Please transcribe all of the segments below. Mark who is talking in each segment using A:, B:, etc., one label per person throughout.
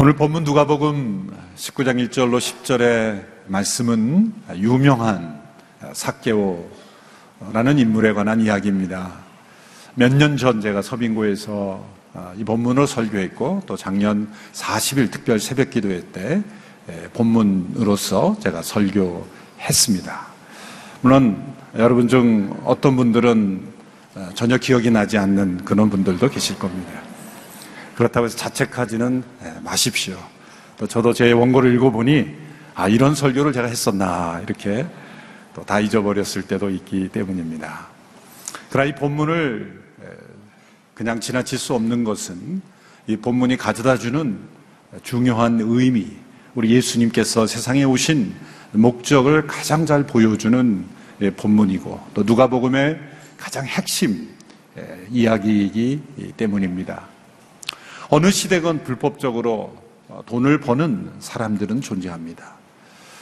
A: 오늘 본문 누가복음 19장 1절로 10절의 말씀은 유명한 삭개오라는 인물에 관한 이야기입니다. 몇 년 전 제가 서빙고에서 이 본문을 설교했고 또 작년 40일 특별 새벽 기도회 때 본문으로서 제가 설교했습니다. 물론 여러분 중 어떤 분들은 전혀 기억이 나지 않는 그런 분들도 계실 겁니다. 그렇다고 해서 자책하지는 예, 마십시오. 또 저도 제 원고를 읽어보니 아 이런 설교를 제가 했었나 이렇게 또 다 잊어버렸을 때도 있기 때문입니다. 그러나 이 본문을 예, 그냥 지나칠 수 없는 것은 이 본문이 가져다 주는 중요한 의미, 우리 예수님께서 세상에 오신 목적을 가장 잘 보여주는 예, 본문이고 또 누가복음의 가장 핵심 이야기이기 때문입니다. 어느 시대건 불법적으로 돈을 버는 사람들은 존재합니다.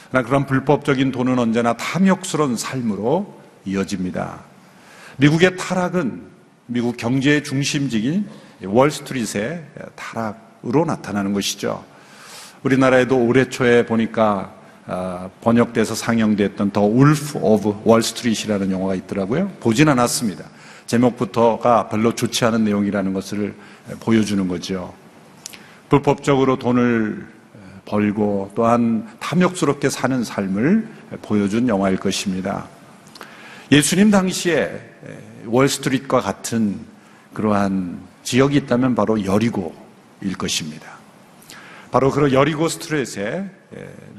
A: 그러나 그런 불법적인 돈은 언제나 탐욕스러운 삶으로 이어집니다. 미국의 타락은 미국 경제의 중심지인 월스트리트의 타락으로 나타나는 것이죠. 우리나라에도 올해 초에 보니까 아, 번역돼서 상영됐던 The Wolf of Wall Street라는 영화가 있더라고요. 보진 않았습니다. 제목부터가 별로 좋지 않은 내용이라는 것을 보여주는 거죠. 불법적으로 돈을 벌고 또한 탐욕스럽게 사는 삶을 보여준 영화일 것입니다. 예수님 당시에 월스트리트과 같은 그러한 지역이 있다면 바로 여리고일 것입니다. 바로 그런 여리고 스트레스의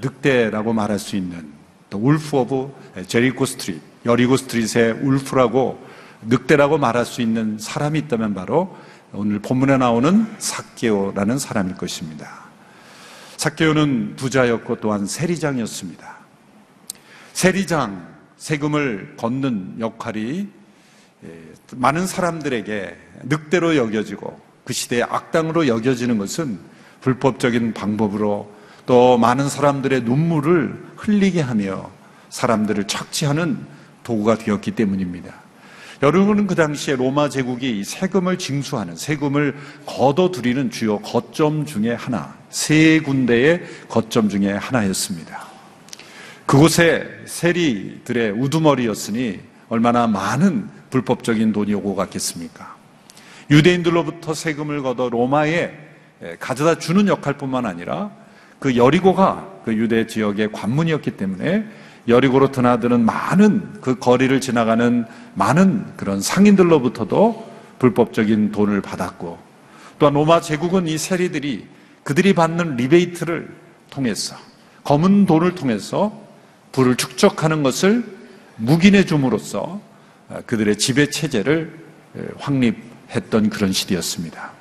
A: 늑대라고 말할 수 있는 Wolf of Jericho Street, 여리고 street의 wolf라고 늑대라고 말할 수 있는 사람이 있다면 바로 오늘 본문에 나오는 삭개오라는 사람일 것입니다. 삭개오는 부자였고 또한 세리장이었습니다. 세리장, 세금을 걷는 역할이 예, 많은 사람들에게 늑대로 여겨지고 그 시대의 악당으로 여겨지는 것은 불법적인 방법으로 또 많은 사람들의 눈물을 흘리게 하며 사람들을 착취하는 도구가 되었기 때문입니다. 여러분은 그 당시에 로마 제국이 세금을 징수하는 세금을 걷어들이는 주요 거점 중에 하나, 세 군데의 거점 중에 하나였습니다. 그곳에 세리들의 우두머리였으니 얼마나 많은 불법적인 돈이 오고 갔겠습니까? 유대인들로부터 세금을 걷어 로마에 가져다 주는 역할뿐만 아니라 그 여리고가 그 유대 지역의 관문이었기 때문에 여리고로 드나드는 많은 그 거리를 지나가는 많은 그런 상인들로부터도 불법적인 돈을 받았고 또한 로마 제국은 이 세리들이 그들이 받는 리베이트를 통해서 검은 돈을 통해서 부를 축적하는 것을 묵인해 줌으로써 그들의 지배 체제를 확립했던 그런 시대였습니다.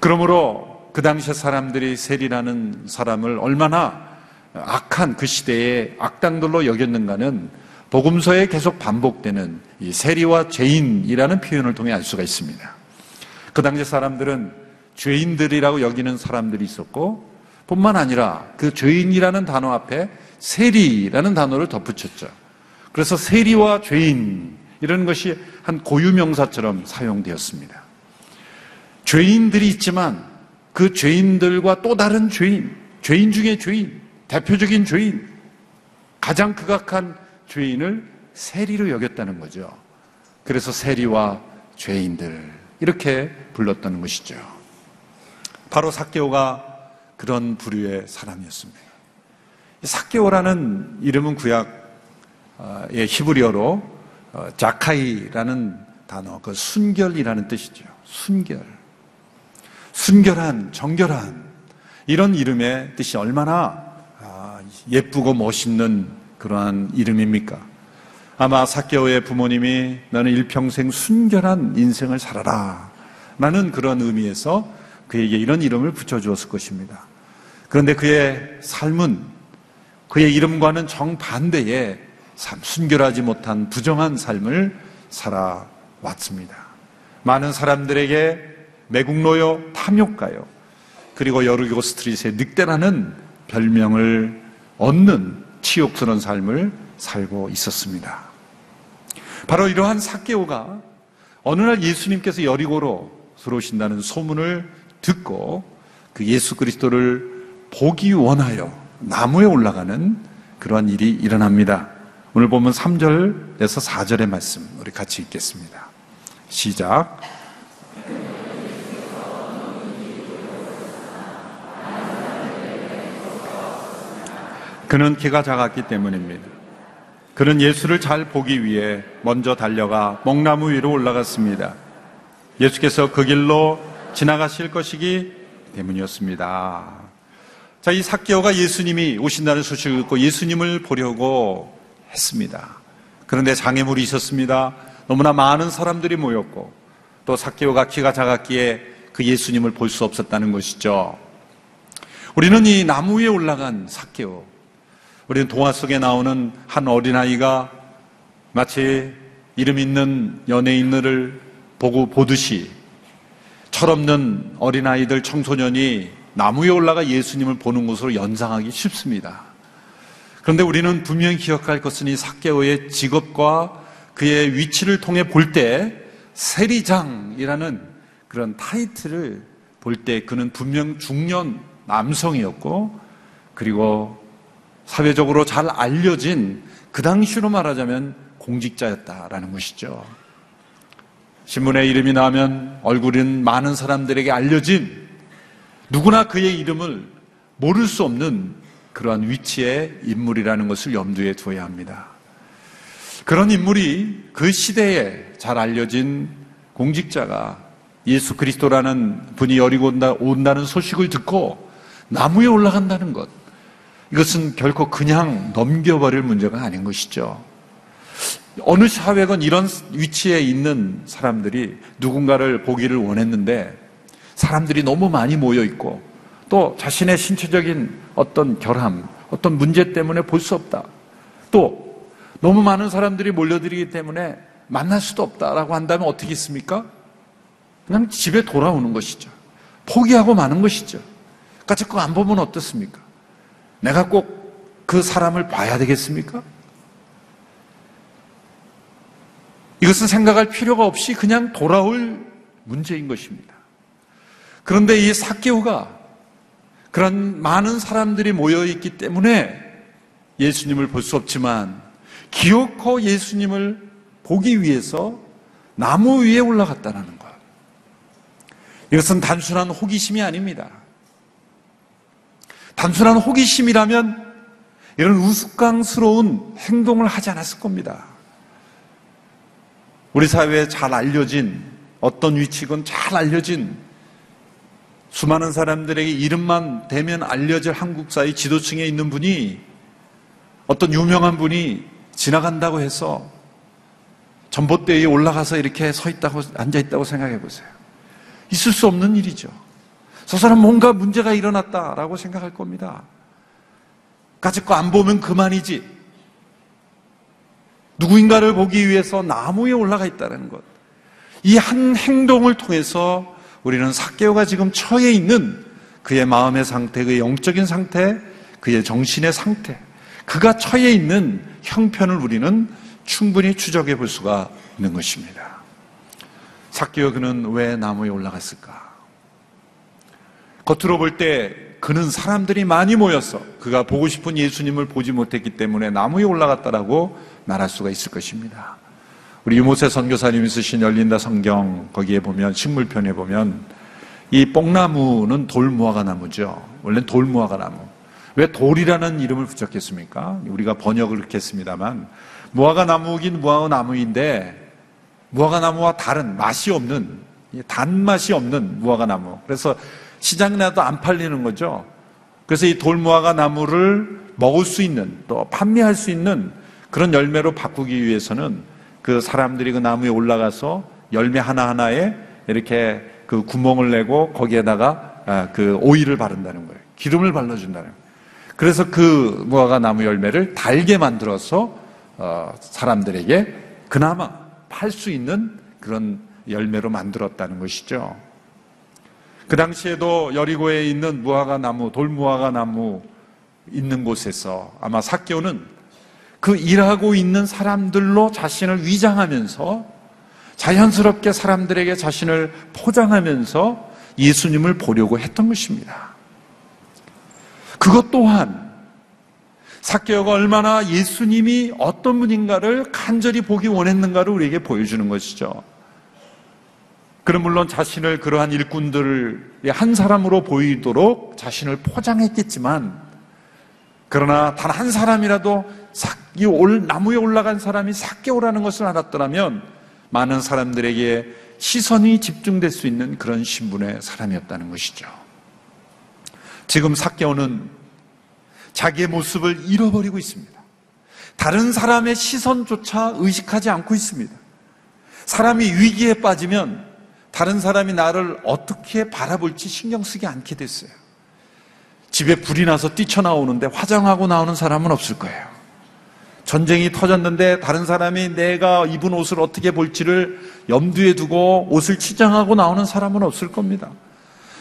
A: 그러므로 그 당시 사람들이 세리라는 사람을 얼마나 악한 그 시대의 악당들로 여겼는가는 복음서에 계속 반복되는 이 세리와 죄인이라는 표현을 통해 알 수가 있습니다. 그 당시 사람들은 죄인들이라고 여기는 사람들이 있었고 뿐만 아니라 그 죄인이라는 단어 앞에 세리라는 단어를 덧붙였죠. 그래서 세리와 죄인 이런 것이 한 고유명사처럼 사용되었습니다. 죄인들이 있지만 그 죄인들과 또 다른 죄인, 죄인 중에 죄인, 대표적인 죄인, 가장 극악한 죄인을 세리로 여겼다는 거죠. 그래서 세리와 죄인들 이렇게 불렀다는 것이죠. 바로 사케오가 그런 부류의 사람이었습니다. 사케오라는 이름은 구약의 히브리어로 어, 자카이라는 단어, 그 순결이라는 뜻이죠. 순결. 순결한, 정결한 이런 이름의 뜻이 얼마나 예쁘고 멋있는 그러한 이름입니까? 아마 사케오의 부모님이 나는 일평생 순결한 인생을 살아라. 라는 그런 의미에서 그에게 이런 이름을 붙여주었을 것입니다. 그런데 그의 삶은 그의 이름과는 정반대의 순결하지 못한 부정한 삶을 살아왔습니다. 많은 사람들에게 매국노요, 탐욕가요, 그리고 여르기고 스트릿의 늑대라는 별명을 얻는 치욕스러운 삶을 살고 있었습니다. 바로 이러한 사개오가 어느 날 예수님께서 여리고로 들어오신다는 소문을 듣고 그 예수 그리스도를 보기 원하여 나무에 올라가는 그러한 일이 일어납니다. 오늘 보면 3절에서 4절의 말씀 우리 같이 읽겠습니다. 시작. 그는 키가 작았기 때문입니다. 그는 예수를 잘 보기 위해 먼저 달려가 멍나무 위로 올라갔습니다. 예수께서 그 길로 지나가실 것이기 때문이었습니다. 자, 이 사개오가 예수님이 오신다는 소식을 듣고 예수님을 보려고 했습니다. 그런데 장애물이 있었습니다. 너무나 많은 사람들이 모였고 또 사개오가 키가 작았기에 그 예수님을 볼 수 없었다는 것이죠. 우리는 이 나무 위에 올라간 사개오 우리는 동화 속에 나오는 한 어린아이가 마치 이름 있는 연예인들을 보고 보듯이 철없는 어린아이들 청소년이 나무에 올라가 예수님을 보는 것으로 연상하기 쉽습니다. 그런데 우리는 분명히 기억할 것은 이 사개오의 직업과 그의 위치를 통해 볼 때 세리장이라는 그런 타이틀을 볼 때 그는 분명 중년 남성이었고 그리고 사회적으로 잘 알려진 그 당시로 말하자면 공직자였다라는 것이죠. 신문에 이름이 나오면 얼굴은 많은 사람들에게 알려진 누구나 그의 이름을 모를 수 없는 그러한 위치의 인물이라는 것을 염두에 두어야 합니다. 그런 인물이 그 시대에 잘 알려진 공직자가 예수 그리스도라는 분이 여리고 온다는 소식을 듣고 나무에 올라간다는 것. 이것은 결코 그냥 넘겨버릴 문제가 아닌 것이죠. 어느 사회건 이런 위치에 있는 사람들이 누군가를 보기를 원했는데 사람들이 너무 많이 모여 있고 또 자신의 신체적인 어떤 결함, 어떤 문제 때문에 볼 수 없다. 또 너무 많은 사람들이 몰려들기 때문에 만날 수도 없다라고 한다면 어떻게 있습니까? 그냥 집에 돌아오는 것이죠. 포기하고 마는 것이죠. 까짓 거안 보면 어떻습니까? 내가 꼭 그 사람을 봐야 되겠습니까? 이것은 생각할 필요가 없이 그냥 돌아올 문제인 것입니다. 그런데 이 사개오가 그런 많은 사람들이 모여 있기 때문에 예수님을 볼 수 없지만 기어코 예수님을 보기 위해서 나무 위에 올라갔다는 것. 이것은 단순한 호기심이 아닙니다. 단순한 호기심이라면 이런 우스꽝스러운 행동을 하지 않았을 겁니다. 우리 사회에 잘 알려진 어떤 위치건 잘 알려진 수많은 사람들에게 이름만 대면 알려질 한국사의 지도층에 있는 분이 어떤 유명한 분이 지나간다고 해서 전봇대에 올라가서 이렇게 서 있다고 앉아 있다고 생각해 보세요. 있을 수 없는 일이죠. 저 사람 뭔가 문제가 일어났다라고 생각할 겁니다. 까짓 거 안 보면 그만이지. 누구인가를 보기 위해서 나무에 올라가 있다는 것. 이 한 행동을 통해서 우리는 사개오가 지금 처해 있는 그의 마음의 상태, 그의 영적인 상태, 그의 정신의 상태, 그가 처해 있는 형편을 우리는 충분히 추적해 볼 수가 있는 것입니다. 사개오 그는 왜 나무에 올라갔을까? 겉으로 볼 때 그는 사람들이 많이 모여서 그가 보고 싶은 예수님을 보지 못했기 때문에 나무에 올라갔다라고 말할 수가 있을 것입니다. 우리 유모세 선교사님이 쓰신 열린다 성경 거기에 보면 식물편에 보면 이 뽕나무는 돌무화과 나무죠. 원래 돌무화과 나무. 왜 돌이라는 이름을 붙였겠습니까? 우리가 번역을 그렇게 했습니다만 무화과 나무긴 무화과 나무인데 무화과 나무와 다른 맛이 없는 단맛이 없는 무화과 나무. 그래서 시장에 나도 안 팔리는 거죠. 그래서 이 돌무화과 나무를 먹을 수 있는 또 판매할 수 있는 그런 열매로 바꾸기 위해서는 그 사람들이 그 나무에 올라가서 열매 하나하나에 이렇게 그 구멍을 내고 거기에다가 아, 그 오일을 바른다는 거예요. 기름을 발라준다는 거예요. 그래서 그 무화과 나무 열매를 달게 만들어서 어, 사람들에게 그나마 팔 수 있는 그런 열매로 만들었다는 것이죠. 그 당시에도 여리고에 있는 무화과 나무, 돌무화과 나무 있는 곳에서 아마 사개오는 그 일하고 있는 사람들로 자신을 위장하면서 자연스럽게 사람들에게 자신을 포장하면서 예수님을 보려고 했던 것입니다. 그것 또한 사개오가 얼마나 예수님이 어떤 분인가를 간절히 보기 원했는가를 우리에게 보여주는 것이죠. 그럼 물론 자신을 그러한 일꾼들의 한 사람으로 보이도록 자신을 포장했겠지만 그러나 단 한 사람이라도 이 나무에 올라간 사람이 사개오라는 것을 알았더라면 많은 사람들에게 시선이 집중될 수 있는 그런 신분의 사람이었다는 것이죠. 지금 사개오는 자기의 모습을 잃어버리고 있습니다. 다른 사람의 시선조차 의식하지 않고 있습니다. 사람이 위기에 빠지면 다른 사람이 나를 어떻게 바라볼지 신경 쓰지 않게 됐어요. 집에 불이 나서 뛰쳐나오는데 화장하고 나오는 사람은 없을 거예요. 전쟁이 터졌는데 다른 사람이 내가 입은 옷을 어떻게 볼지를 염두에 두고 옷을 치장하고 나오는 사람은 없을 겁니다.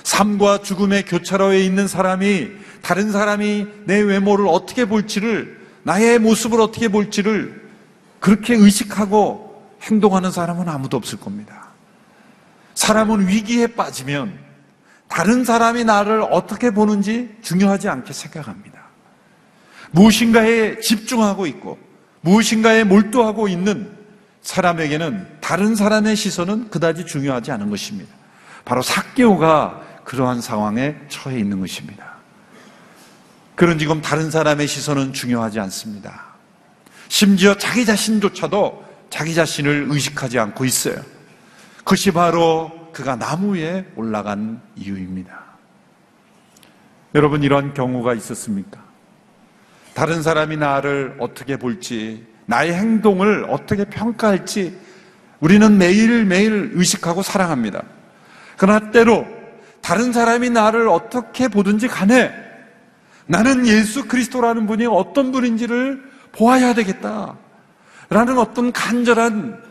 A: 삶과 죽음의 교차로에 있는 사람이 다른 사람이 내 외모를 어떻게 볼지를 나의 모습을 어떻게 볼지를 그렇게 의식하고 행동하는 사람은 아무도 없을 겁니다. 사람은 위기에 빠지면 다른 사람이 나를 어떻게 보는지 중요하지 않게 생각합니다. 무엇인가에 집중하고 있고 무엇인가에 몰두하고 있는 사람에게는 다른 사람의 시선은 그다지 중요하지 않은 것입니다. 바로 사개오가 그러한 상황에 처해 있는 것입니다. 그런 지금 다른 사람의 시선은 중요하지 않습니다. 심지어 자기 자신조차도 자기 자신을 의식하지 않고 있어요. 그것이 바로 그가 나무 에 올라간 이유입니다. 여러분 이런 경우가 있었습니까? 다른 사람이 나를 어떻게 볼지, 나의 행동을 어떻게 평가할지 우리는 매일매일 의식하고 사랑합니다. 그러나 때로 다른 사람이 나를 어떻게 보든지 간에 나는 예수 그리스도라는 분이 어떤 분인지를 보아야 되겠다. 라는 어떤 간절한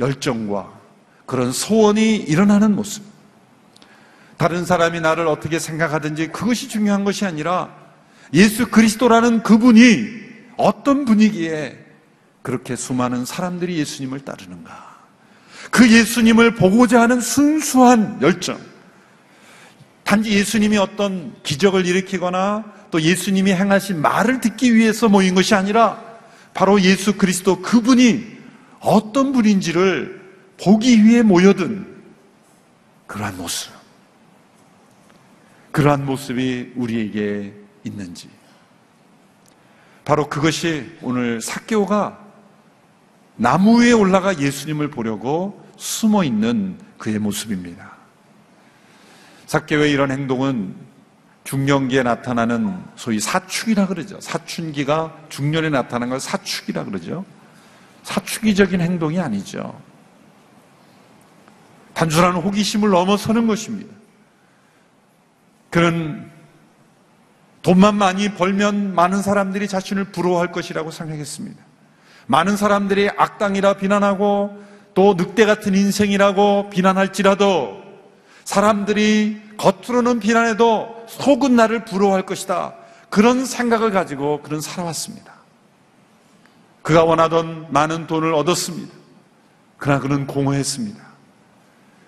A: 열정과 그런 소원이 일어나는 모습. 다른 사람이 나를 어떻게 생각하든지 그것이 중요한 것이 아니라 예수 그리스도라는 그분이 어떤 분위기에 그렇게 수많은 사람들이 예수님을 따르는가. 그 예수님을 보고자 하는 순수한 열정. 단지 예수님이 어떤 기적을 일으키거나 또 예수님이 행하신 말을 듣기 위해서 모인 것이 아니라 바로 예수 그리스도 그분이 어떤 분인지를 보기 위해 모여든 그러한 모습. 그러한 모습이 우리에게 있는지. 바로 그것이 오늘 사개오가 나무 위에 올라가 예수님을 보려고 숨어 있는 그의 모습입니다. 사개오의 이런 행동은 중년기에 나타나는 소위 사축이라 그러죠. 사춘기가 중년에 나타나는 걸 사축이라 그러죠. 사축이적인 행동이 아니죠. 단순한 호기심을 넘어서는 것입니다. 그런 돈만 많이 벌면 많은 사람들이 자신을 부러워할 것이라고 생각했습니다. 많은 사람들이 악당이라 비난하고 또 늑대 같은 인생이라고 비난할지라도 사람들이 겉으로는 비난해도 속은 나를 부러워할 것이다. 그런 생각을 가지고 그는 살아왔습니다. 그가 원하던 많은 돈을 얻었습니다. 그러나 그는 공허했습니다.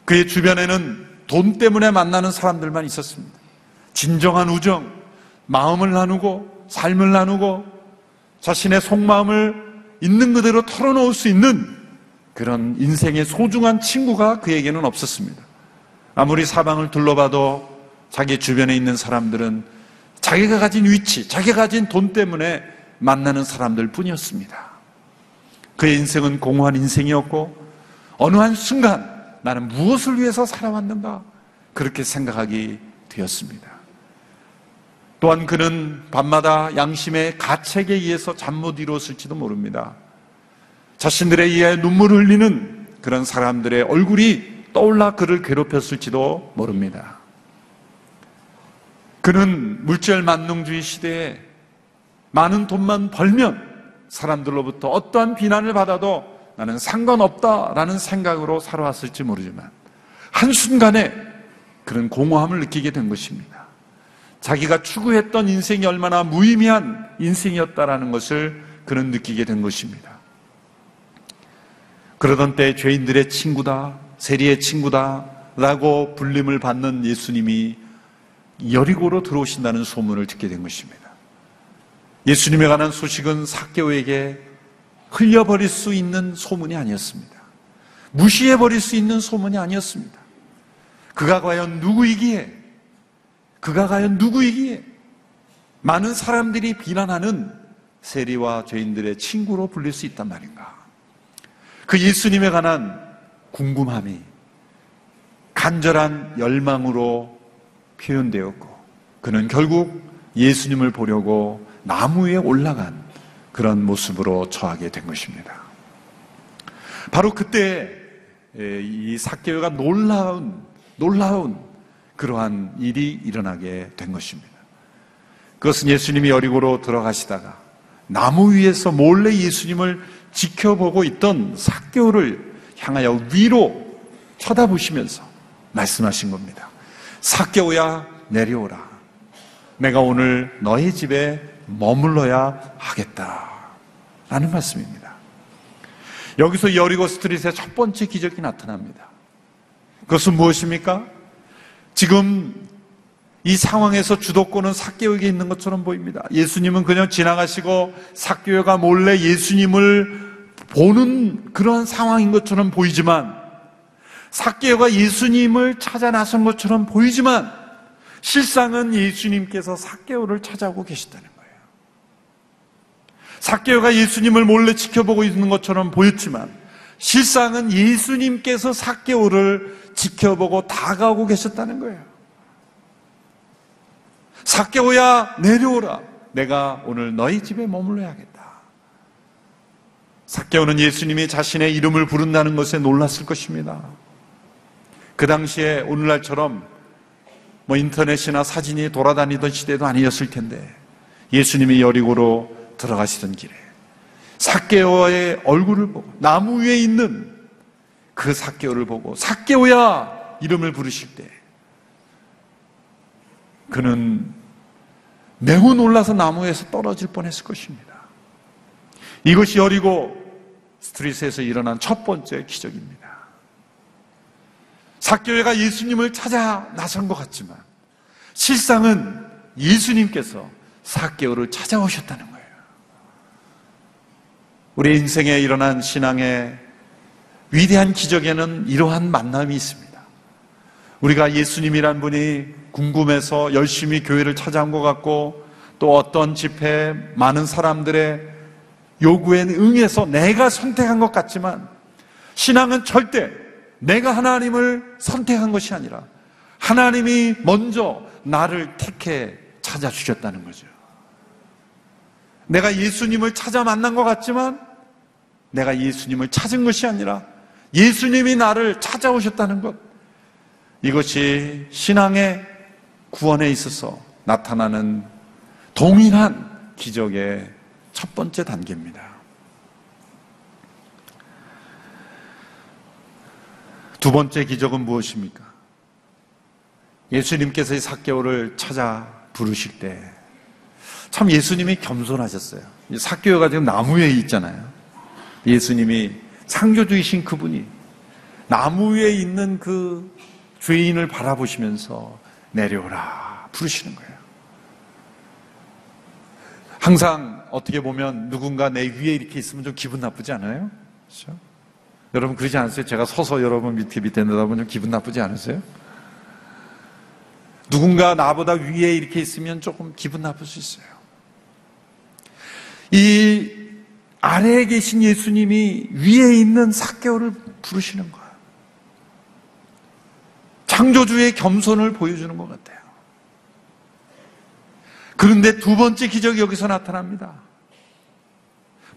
A: 그의 주변에는 돈 때문에 만나는 사람들만 있었습니다. 진정한 우정, 마음을 나누고 삶을 나누고 자신의 속마음을 있는 그대로 털어놓을 수 있는 그런 인생의 소중한 친구가 그에게는 없었습니다. 아무리 사방을 둘러봐도 자기 주변에 있는 사람들은 자기가 가진 위치, 자기가 가진 돈 때문에 만나는 사람들 뿐이었습니다. 그의 인생은 공허한 인생이었고 어느 한 순간 나는 무엇을 위해서 살아왔는가 그렇게 생각하게 되었습니다. 또한 그는 밤마다 양심의 가책에 의해서 잠 못 이루었을지도 모릅니다. 자신들에 의해 눈물 흘리는 그런 사람들의 얼굴이 떠올라 그를 괴롭혔을지도 모릅니다. 그는 물질 만능주의 시대에 많은 돈만 벌면 사람들로부터 어떠한 비난을 받아도 나는 상관없다라는 생각으로 살아왔을지 모르지만 한순간에 그런 공허함을 느끼게 된 것입니다. 자기가 추구했던 인생이 얼마나 무의미한 인생이었다라는 것을 그는 느끼게 된 것입니다. 그러던 때 죄인들의 친구다, 세리의 친구다, 라고 불림을 받는 예수님이 여리고로 들어오신다는 소문을 듣게 된 것입니다. 예수님에 관한 소식은 사개오에게 흘려버릴 수 있는 소문이 아니었습니다. 무시해버릴 수 있는 소문이 아니었습니다. 그가 과연 누구이기에, 그가 과연 누구이기에 많은 사람들이 비난하는 세리와 죄인들의 친구로 불릴 수 있단 말인가. 그 예수님에 관한 궁금함이 간절한 열망으로 표현되었고, 그는 결국 예수님을 보려고 나무 위에 올라간 그런 모습으로 처하게 된 것입니다. 바로 그때 이 사개오가 놀라운 놀라운 그러한 일이 일어나게 된 것입니다. 그것은 예수님이 여리고로 들어가시다가 나무 위에서 몰래 예수님을 지켜보고 있던 사개오를 향하여 위로 쳐다보시면서 말씀하신 겁니다. 사개오야 내려오라. 내가 오늘 너의 집에 머물러야 하겠다. 라는 말씀입니다. 여기서 여리고 스트릿의 첫 번째 기적이 나타납니다. 그것은 무엇입니까? 지금 이 상황에서 주도권은 사개오에게 있는 것처럼 보입니다. 예수님은 그냥 지나가시고 사개오가 몰래 예수님을 보는 그러한 상황인 것처럼 보이지만 사개오가 예수님을 찾아 나선 것처럼 보이지만 실상은 예수님께서 사개오를 찾아오고 계시다는. 사개오가 예수님을 몰래 지켜보고 있는 것처럼 보였지만 실상은 예수님께서 사개오를 지켜보고 다가오고 계셨다는 거예요. 사개오야 내려오라. 내가 오늘 너희 집에 머물러야겠다. 사개오는 예수님이 자신의 이름을 부른다는 것에 놀랐을 것입니다. 그 당시에 오늘날처럼 뭐 인터넷이나 사진이 돌아다니던 시대도 아니었을 텐데 예수님이 여리고로 들어가시던 길에 사개오의 얼굴을 보고 나무 위에 있는 그 사개오를 보고 사개오야 이름을 부르실 때 그는 매우 놀라서 나무에서 떨어질 뻔했을 것입니다. 이것이 여리고 스트리트에서 일어난 첫 번째 기적입니다. 사교회가 예수님을 찾아 나선 것 같지만 실상은 예수님께서 사개오를 찾아오셨다는 거예요. 우리 인생에 일어난 신앙의 위대한 기적에는 이러한 만남이 있습니다. 우리가 예수님이란 분이 궁금해서 열심히 교회를 찾아온 것 같고 또 어떤 집회 많은 사람들의 요구에 응해서 내가 선택한 것 같지만 신앙은 절대 내가 하나님을 선택한 것이 아니라 하나님이 먼저 나를 택해 찾아주셨다는 거죠. 내가 예수님을 찾아 만난 것 같지만 내가 예수님을 찾은 것이 아니라 예수님이 나를 찾아오셨다는 것. 이것이 신앙의 구원에 있어서 나타나는 동일한 기적의 첫 번째 단계입니다. 두 번째 기적은 무엇입니까? 예수님께서 이 사개오를 찾아 부르실 때 참 예수님이 겸손하셨어요. 사개오가 지금 나무 위에 있잖아요. 예수님이 창조주이신 그분이 나무 위에 있는 그 죄인을 바라보시면서 내려오라 부르시는 거예요. 항상 어떻게 보면 누군가 내 위에 이렇게 있으면 좀 기분 나쁘지 않아요? 그렇죠? 여러분 그러지 않으세요? 제가 서서 여러분 밑에 밑에 내다보면 기분 나쁘지 않으세요? 누군가 나보다 위에 이렇게 있으면 조금 기분 나쁠 수 있어요. 이 아래에 계신 예수님이 위에 있는 사개오를 부르시는 거예요. 창조주의 겸손을 보여주는 것 같아요. 그런데 두 번째 기적이 여기서 나타납니다.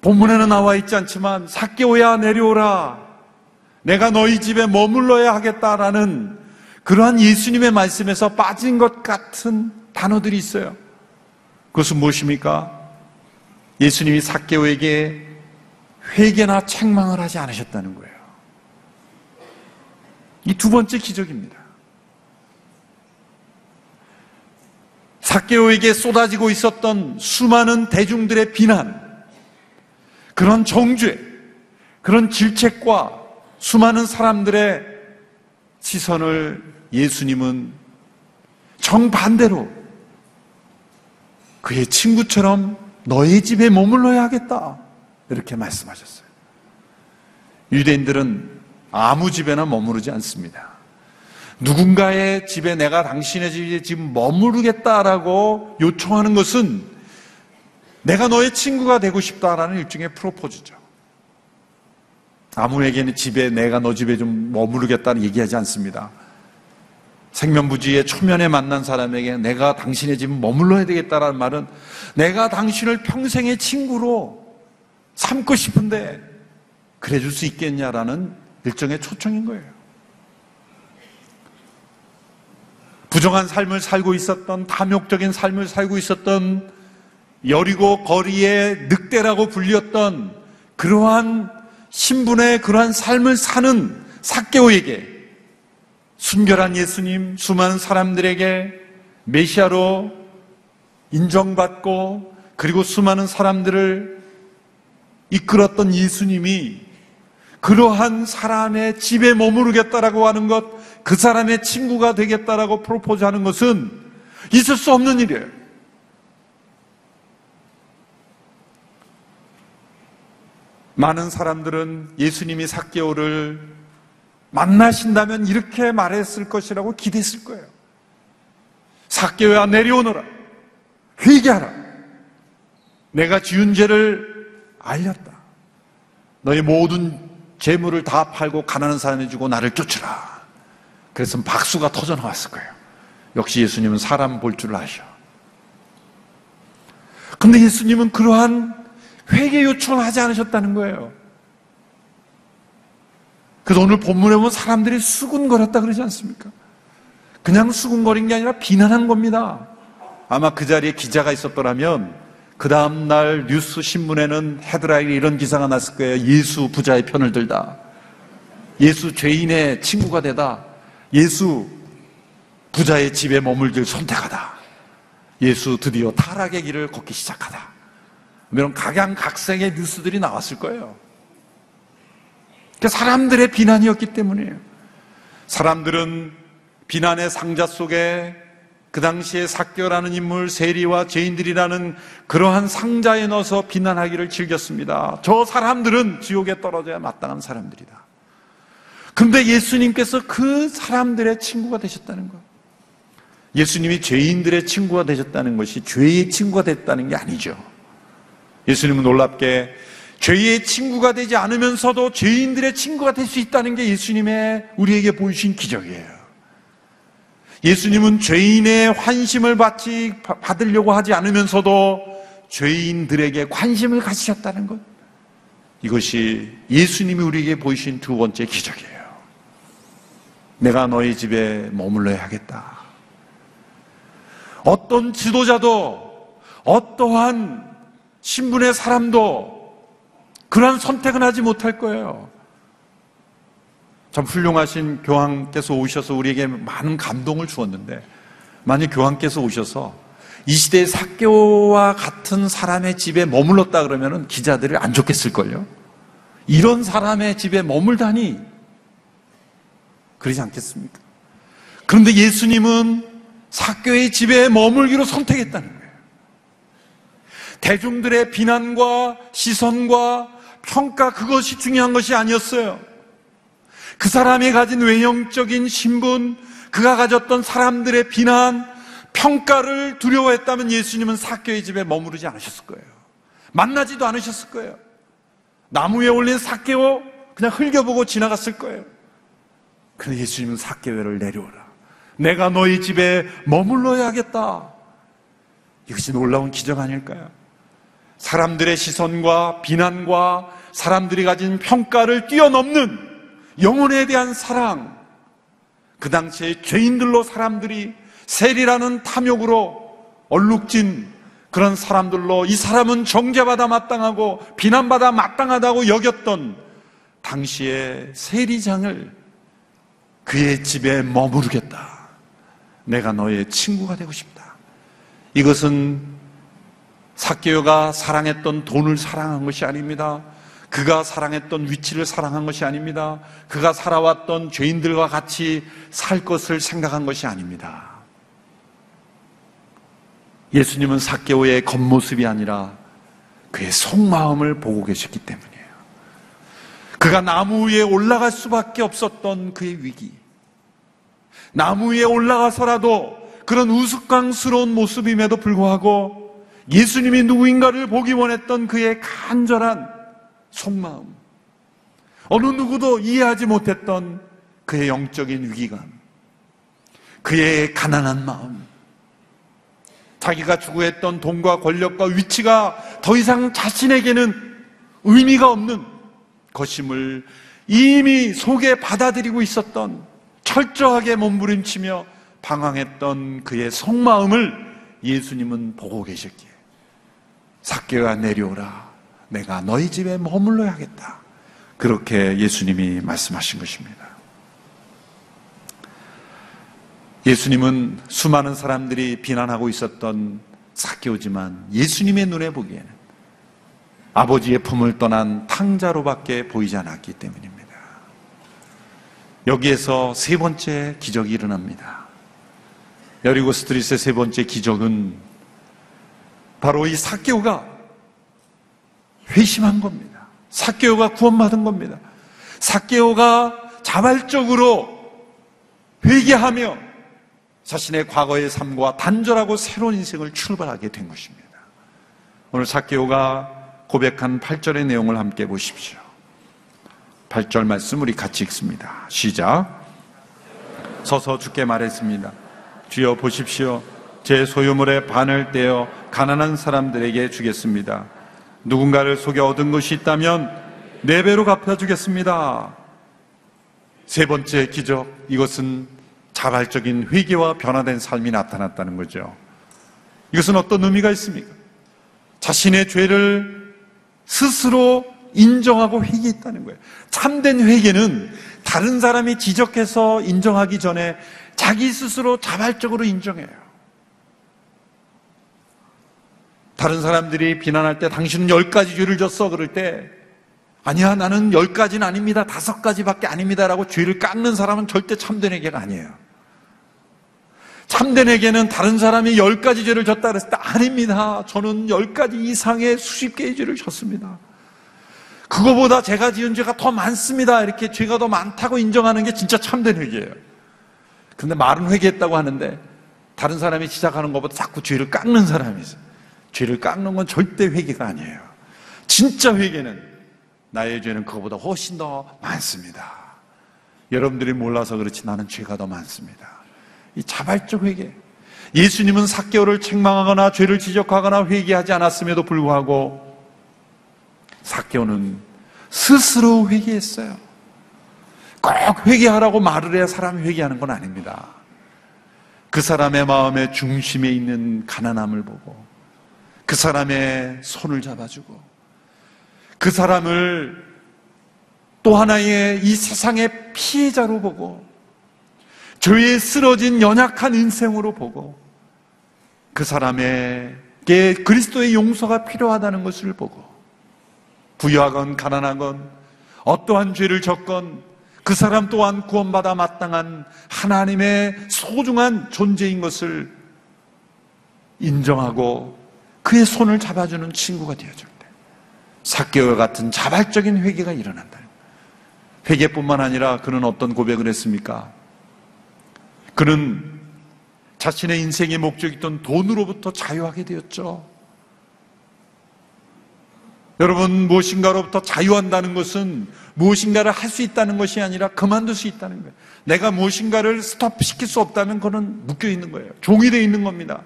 A: 본문에는 나와 있지 않지만 사개오야 내려오라. 내가 너희 집에 머물러야 하겠다라는 그러한 예수님의 말씀에서 빠진 것 같은 단어들이 있어요. 그것은 무엇입니까? 예수님이 사개오에게 회개나 책망을 하지 않으셨다는 거예요. 이 두 번째 기적입니다. 사케오에게 쏟아지고 있었던 수많은 대중들의 비난, 그런 정죄, 그런 질책과 수많은 사람들의 시선을 예수님은 정반대로 그의 친구처럼 너의 집에 머물러야 하겠다. 이렇게 말씀하셨어요. 유대인들은 아무 집에나 머무르지 않습니다. 누군가의 집에 내가 당신의 집에 지금 머무르겠다라고 요청하는 것은 내가 너의 친구가 되고 싶다라는 일종의 프로포즈죠. 아무에게는 집에 내가 너 집에 좀 머무르겠다는 얘기하지 않습니다. 생면부지의 초면에 만난 사람에게 내가 당신의 집에 머물러야 되겠다라는 말은 내가 당신을 평생의 친구로 삼고 싶은데 그래 줄 수 있겠냐라는 일종의 초청인 거예요. 부정한 삶을 살고 있었던 탐욕적인 삶을 살고 있었던 여리고 거리의 늑대라고 불렸던 그러한 신분의 그러한 삶을 사는 사개오에게 순결한 예수님 수많은 사람들에게 메시아로 인정받고 그리고 수많은 사람들을 이끌었던 예수님이 그러한 사람의 집에 머무르겠다라고 하는 것, 그 사람의 친구가 되겠다라고 프로포즈 하는 것은 있을 수 없는 일이에요. 많은 사람들은 예수님이 사개오를 만나신다면 이렇게 말했을 것이라고 기대했을 거예요. 사개오야 내려오너라. 회개하라. 내가 지은 죄를 알렸다. 너의 모든 재물을 다 팔고 가난한 사람에 주고 나를 쫓으라. 그래서 박수가 터져 나왔을 거예요. 역시 예수님은 사람 볼 줄 아셔. 근데 예수님은 그러한 회개 요청을 하지 않으셨다는 거예요. 그래서 오늘 본문에 보면 사람들이 수군거렸다 그러지 않습니까? 그냥 수군거린 게 아니라 비난한 겁니다. 아마 그 자리에 기자가 있었더라면 그 다음날 뉴스 신문에는 헤드라인에 이런 기사가 났을 거예요. 예수 부자의 편을 들다. 예수 죄인의 친구가 되다. 예수 부자의 집에 머물길 선택하다. 예수 드디어 타락의 길을 걷기 시작하다. 이런 각양각색의 뉴스들이 나왔을 거예요. 그 사람들의 비난이었기 때문이에요. 사람들은 비난의 상자 속에 그 당시에 사교라는 인물, 세리와 죄인들이라는 그러한 상자에 넣어서 비난하기를 즐겼습니다. 저 사람들은 지옥에 떨어져야 마땅한 사람들이다. 근데 예수님께서 그 사람들의 친구가 되셨다는 것. 예수님이 죄인들의 친구가 되셨다는 것이 죄의 친구가 됐다는 게 아니죠. 예수님은 놀랍게 죄의 친구가 되지 않으면서도 죄인들의 친구가 될 수 있다는 게 예수님의 우리에게 보이신 기적이에요. 예수님은 죄인의 환심을 받지, 받으려고 하지 않으면서도 죄인들에게 관심을 가지셨다는 것. 이것이 예수님이 우리에게 보이신 두 번째 기적이에요. 내가 너희 집에 머물러야 하겠다. 어떤 지도자도 어떠한 신분의 사람도 그러한 선택은 하지 못할 거예요. 참 훌륭하신 교황께서 오셔서 우리에게 많은 감동을 주었는데 만약 교황께서 오셔서 이 시대의 사교와 같은 사람의 집에 머물렀다 그러면 기자들이 안 좋겠을걸요? 이런 사람의 집에 머물다니 그러지 않겠습니까? 그런데 예수님은 사교의 집에 머물기로 선택했다는 거예요. 대중들의 비난과 시선과 평가 그것이 중요한 것이 아니었어요. 그 사람이 가진 외형적인 신분, 그가 가졌던 사람들의 비난, 평가를 두려워했다면 예수님은 사교의 집에 머무르지 않으셨을 거예요. 만나지도 않으셨을 거예요. 나무 위에 올린 사개오 그냥 흘겨보고 지나갔을 거예요. 그런데 예수님은 사개오를 내려오라. 내가 너희 집에 머물러야겠다. 이것이 놀라운 기적 아닐까요? 사람들의 시선과 비난과 사람들이 가진 평가를 뛰어넘는 영혼에 대한 사랑. 그 당시에 죄인들로 사람들이 세리라는 탐욕으로 얼룩진 그런 사람들로 이 사람은 정죄받아 마땅하고 비난받아 마땅하다고 여겼던 당시의 세리장을 그의 집에 머무르겠다. 내가 너의 친구가 되고 싶다. 이것은 사케오가 사랑했던 돈을 사랑한 것이 아닙니다. 그가 사랑했던 위치를 사랑한 것이 아닙니다. 그가 살아왔던 죄인들과 같이 살 것을 생각한 것이 아닙니다. 예수님은 사케오의 겉모습이 아니라 그의 속마음을 보고 계셨기 때문이에요. 그가 나무 위에 올라갈 수밖에 없었던 그의 위기. 나무 위에 올라가서라도 그런 우스꽝스러운 모습임에도 불구하고 예수님이 누구인가를 보기 원했던 그의 간절한 속마음. 어느 누구도 이해하지 못했던 그의 영적인 위기감. 그의 가난한 마음. 자기가 추구했던 돈과 권력과 위치가 더 이상 자신에게는 의미가 없는 것임을 이미 속에 받아들이고 있었던 철저하게 몸부림치며 방황했던 그의 속마음을 예수님은 보고 계셨기에 삭개가 내려오라 내가 너희 집에 머물러야겠다 그렇게 예수님이 말씀하신 것입니다 예수님은 수많은 사람들이 비난하고 있었던 삭개오지만 예수님의 눈에 보기에는 아버지의 품을 떠난 탕자로밖에 보이지 않았기 때문입니다. 여기에서 세 번째 기적이 일어납니다. 여리고 스트릿의 세 번째 기적은 바로 이 삭개오가 회심한 겁니다. 삭개오가 구원받은 겁니다. 삭개오가 자발적으로 회개하며 자신의 과거의 삶과 단절하고 새로운 인생을 출발하게 된 것입니다. 오늘 삭개오가 고백한 8절의 내용을 함께 보십시오. 8절 말씀 우리 같이 읽습니다. 시작. 서서 주께 말했습니다. 주여 보십시오. 제 소유물의 반을 떼어 가난한 사람들에게 주겠습니다. 누군가를 속여 얻은 것이 있다면 네 배로 갚아주겠습니다. 세 번째 기적, 이것은 자발적인 회개와 변화된 삶이 나타났다는 거죠. 이것은 어떤 의미가 있습니까? 자신의 죄를 스스로 인정하고 회개했다는 거예요. 참된 회개는 다른 사람이 지적해서 인정하기 전에 자기 스스로 자발적으로 인정해요. 다른 사람들이 비난할 때 당신은 열 가지 죄를 졌어 그럴 때 아니야 나는 열 가지는 아닙니다 다섯 가지밖에 아닙니다라고 죄를 깎는 사람은 절대 참된 회개가 아니에요. 참된 회개는 다른 사람이 열 가지 죄를 졌다 그랬을 때 아닙니다. 저는 열 가지 이상의 수십 개의 죄를 졌습니다. 그거보다 제가 지은 죄가 더 많습니다. 이렇게 죄가 더 많다고 인정하는 게 진짜 참된 회개예요. 근데 말은 회개했다고 하는데 다른 사람이 시작하는 것보다 자꾸 죄를 깎는 사람이 있어요. 죄를 깎는 건 절대 회개가 아니에요. 진짜 회개는 나의 죄는 그거보다 훨씬 더 많습니다. 여러분들이 몰라서 그렇지 나는 죄가 더 많습니다. 이 자발적 회개. 예수님은 사개오를 책망하거나 죄를 지적하거나 회개하지 않았음에도 불구하고 사개오는 스스로 회개했어요. 꼭 회개하라고 말을 해야 사람이 회개하는 건 아닙니다. 그 사람의 마음의 중심에 있는 가난함을 보고 그 사람의 손을 잡아주고 그 사람을 또 하나의 이 세상의 피해자로 보고 죄에 쓰러진 연약한 인생으로 보고 그 사람에게 그리스도의 용서가 필요하다는 것을 보고 부유하건 가난하건 어떠한 죄를 졌건 그 사람 또한 구원받아 마땅한 하나님의 소중한 존재인 것을 인정하고 그의 손을 잡아주는 친구가 되어줄 때 사개와 같은 자발적인 회개가 일어난다. 회개뿐만 아니라 그는 어떤 고백을 했습니까? 그는 자신의 인생의 목적이던 돈으로부터 자유하게 되었죠. 여러분, 무엇인가로부터 자유한다는 것은 무엇인가를 할 수 있다는 것이 아니라 그만둘 수 있다는 거예요. 내가 무엇인가를 스톱시킬 수 없다면 그는 묶여 있는 거예요. 종이 되어 있는 겁니다.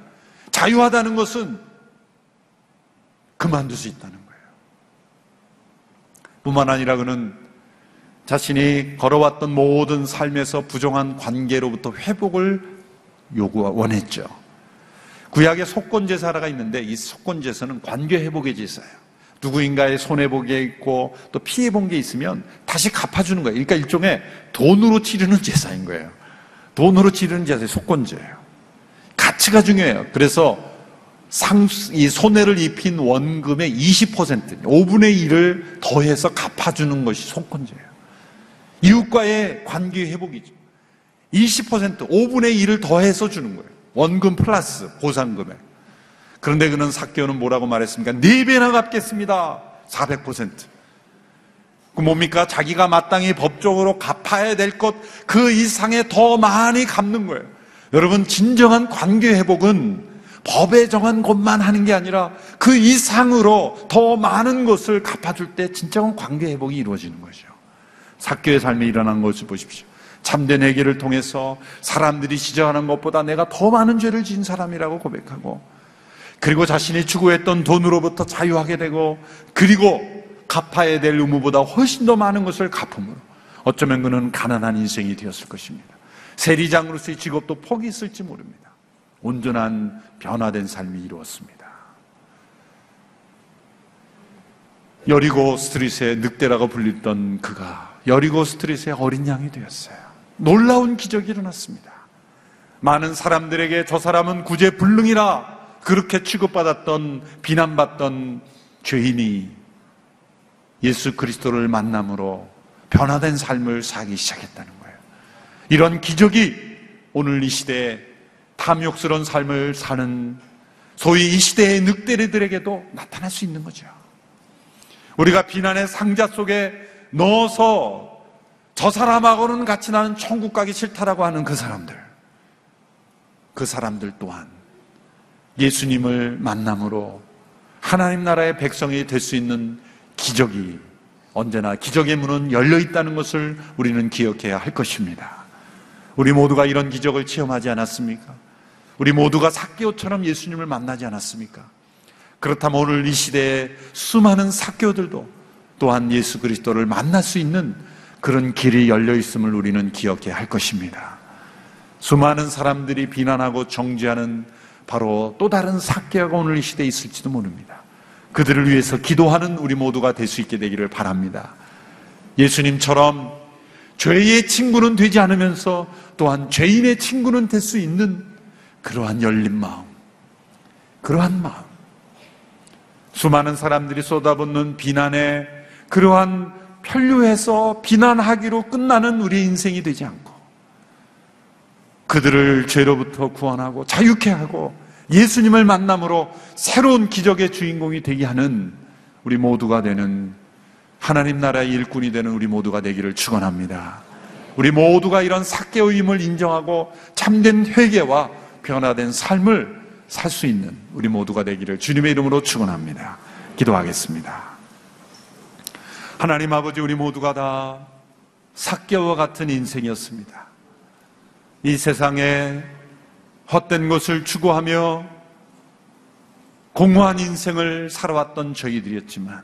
A: 자유하다는 것은 그만둘 수 있다는 거예요. 뿐만 아니라 그는 자신이 걸어왔던 모든 삶에서 부정한 관계로부터 회복을 요구 원했죠. 구약의 속건 제사라가 있는데 이 속건 제사는 관계 회복의 제사예요. 누구인가의 손해 본게 있고 또 피해 본 게 있으면 다시 갚아주는 거예요. 그러니까 일종의 돈으로 치르는 제사인 거예요. 돈으로 치르는 제사의 속건제예요. 가치가 중요해요. 그래서 상, 이 손해를 입힌 원금의 20%, 5분의 1을 더해서 갚아주는 것이 속건제예요. 이웃과의 관계 회복이죠. 20%, 5분의 1을 더해서 주는 거예요. 원금 플러스 보상금에. 그런데 그는 사개오는 뭐라고 말했습니까? 네 배나 갚겠습니다. 400%. 그 뭡니까? 자기가 마땅히 법적으로 갚아야 될 것 그 이상에 더 많이 갚는 거예요. 여러분 진정한 관계 회복은 법에 정한 것만 하는 게 아니라 그 이상으로 더 많은 것을 갚아줄 때 진정한 관계 회복이 이루어지는 거죠. 사교의 삶에 일어난 것을 보십시오. 참된 회개를 통해서 사람들이 지적하는 것보다 내가 더 많은 죄를 지은 사람이라고 고백하고 그리고 자신이 추구했던 돈으로부터 자유하게 되고 그리고 갚아야 될 의무보다 훨씬 더 많은 것을 갚음으로 어쩌면 그는 가난한 인생이 되었을 것입니다. 세리장으로서의 직업도 포기했을지 모릅니다. 온전한 변화된 삶이 이루었습니다. 여리고 스트릿의 늑대라고 불리던 그가 여리고 스트릿의 어린 양이 되었어요. 놀라운 기적이 일어났습니다. 많은 사람들에게 저 사람은 구제불능이라 그렇게 취급받았던 비난받던 죄인이 예수 그리스도를 만남으로 변화된 삶을 살기 시작했다는 거예요. 이런 기적이 오늘 이 시대에 탐욕스러운 삶을 사는 소위 이 시대의 늑대리들에게도 나타날 수 있는 거죠. 우리가 비난의 상자 속에 넣어서 저 사람하고는 같이 나는 천국 가기 싫다라고 하는 그 사람들. 그 사람들 또한 예수님을 만남으로 하나님 나라의 백성이 될 수 있는 기적이 언제나 기적의 문은 열려 있다는 것을 우리는 기억해야 할 것입니다. 우리 모두가 이런 기적을 체험하지 않았습니까? 우리 모두가 사개오처럼 예수님을 만나지 않았습니까? 그렇다면 오늘 이 시대에 수많은 사개오들도 또한 예수 그리스도를 만날 수 있는 그런 길이 열려 있음을 우리는 기억해야 할 것입니다. 수많은 사람들이 비난하고 정죄하는 바로 또 다른 사개가 오늘 이 시대에 있을지도 모릅니다. 그들을 위해서 기도하는 우리 모두가 될 수 있게 되기를 바랍니다. 예수님처럼 죄의 친구는 되지 않으면서 또한 죄인의 친구는 될 수 있는 그러한 열린 마음, 그러한 마음. 수많은 사람들이 쏟아붓는 비난에 그러한 편류해서 비난하기로 끝나는 우리의 인생이 되지 않고 그들을 죄로부터 구원하고 자유케 하고 예수님을 만남으로 새로운 기적의 주인공이 되게 하는 우리 모두가 되는 하나님 나라의 일꾼이 되는 우리 모두가 되기를 축원합니다. 우리 모두가 이런 사개오임을 인정하고 참된 회개와 변화된 삶을 살 수 있는 우리 모두가 되기를 주님의 이름으로 축원합니다. 기도하겠습니다. 하나님 아버지 우리 모두가 다 사개와 같은 인생이었습니다. 이 세상에 헛된 것을 추구하며 공허한 인생을 살아왔던 저희들이었지만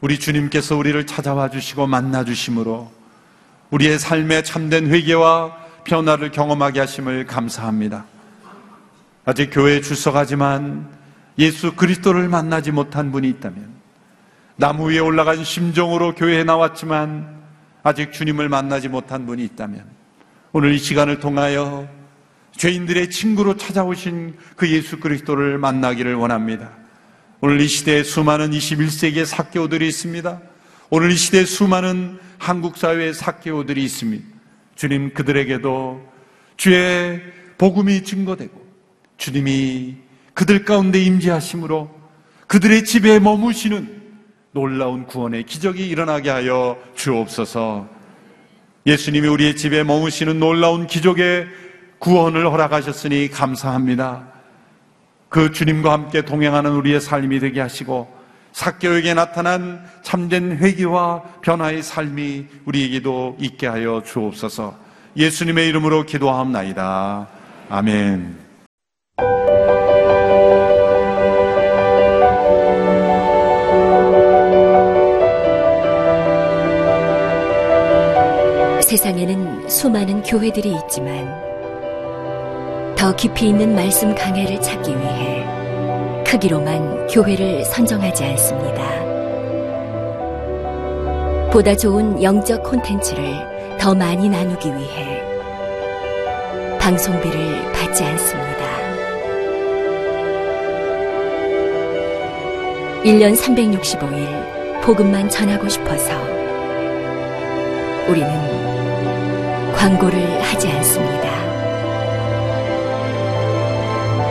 A: 우리 주님께서 우리를 찾아와 주시고 만나 주심으로 우리의 삶에 참된 회개와 변화를 경험하게 하심을 감사합니다. 아직 교회에 출석하지만 예수 그리스도를 만나지 못한 분이 있다면 나무 위에 올라간 심정으로 교회에 나왔지만 아직 주님을 만나지 못한 분이 있다면 오늘 이 시간을 통하여 죄인들의 친구로 찾아오신 그 예수 그리스도를 만나기를 원합니다. 오늘 이 시대에 수많은 21세기의 사개오들이 있습니다. 오늘 이 시대에 수많은 한국 사회의 사개오들이 있습니다. 주님 그들에게도 주의 복음이 증거되고 주님이 그들 가운데 임재하심으로 그들의 집에 머무시는 놀라운 구원의 기적이 일어나게 하여 주옵소서. 예수님이 우리의 집에 머무시는 놀라운 기적의 구원을 허락하셨으니 감사합니다. 그 주님과 함께 동행하는 우리의 삶이 되게 하시고 사교에게 나타난 참된 회개와 변화의 삶이 우리에게도 있게 하여 주옵소서. 예수님의 이름으로 기도하옵나이다. 아멘.
B: 세상에는 수많은 교회들이 있지만 더 깊이 있는 말씀 강해를 찾기 위해 크기로만 교회를 선정하지 않습니다. 보다 좋은 영적 콘텐츠를 더 많이 나누기 위해 방송비를 받지 않습니다. 1년 365일 복음만 전하고 싶어서 우리는 광고를 하지 않습니다.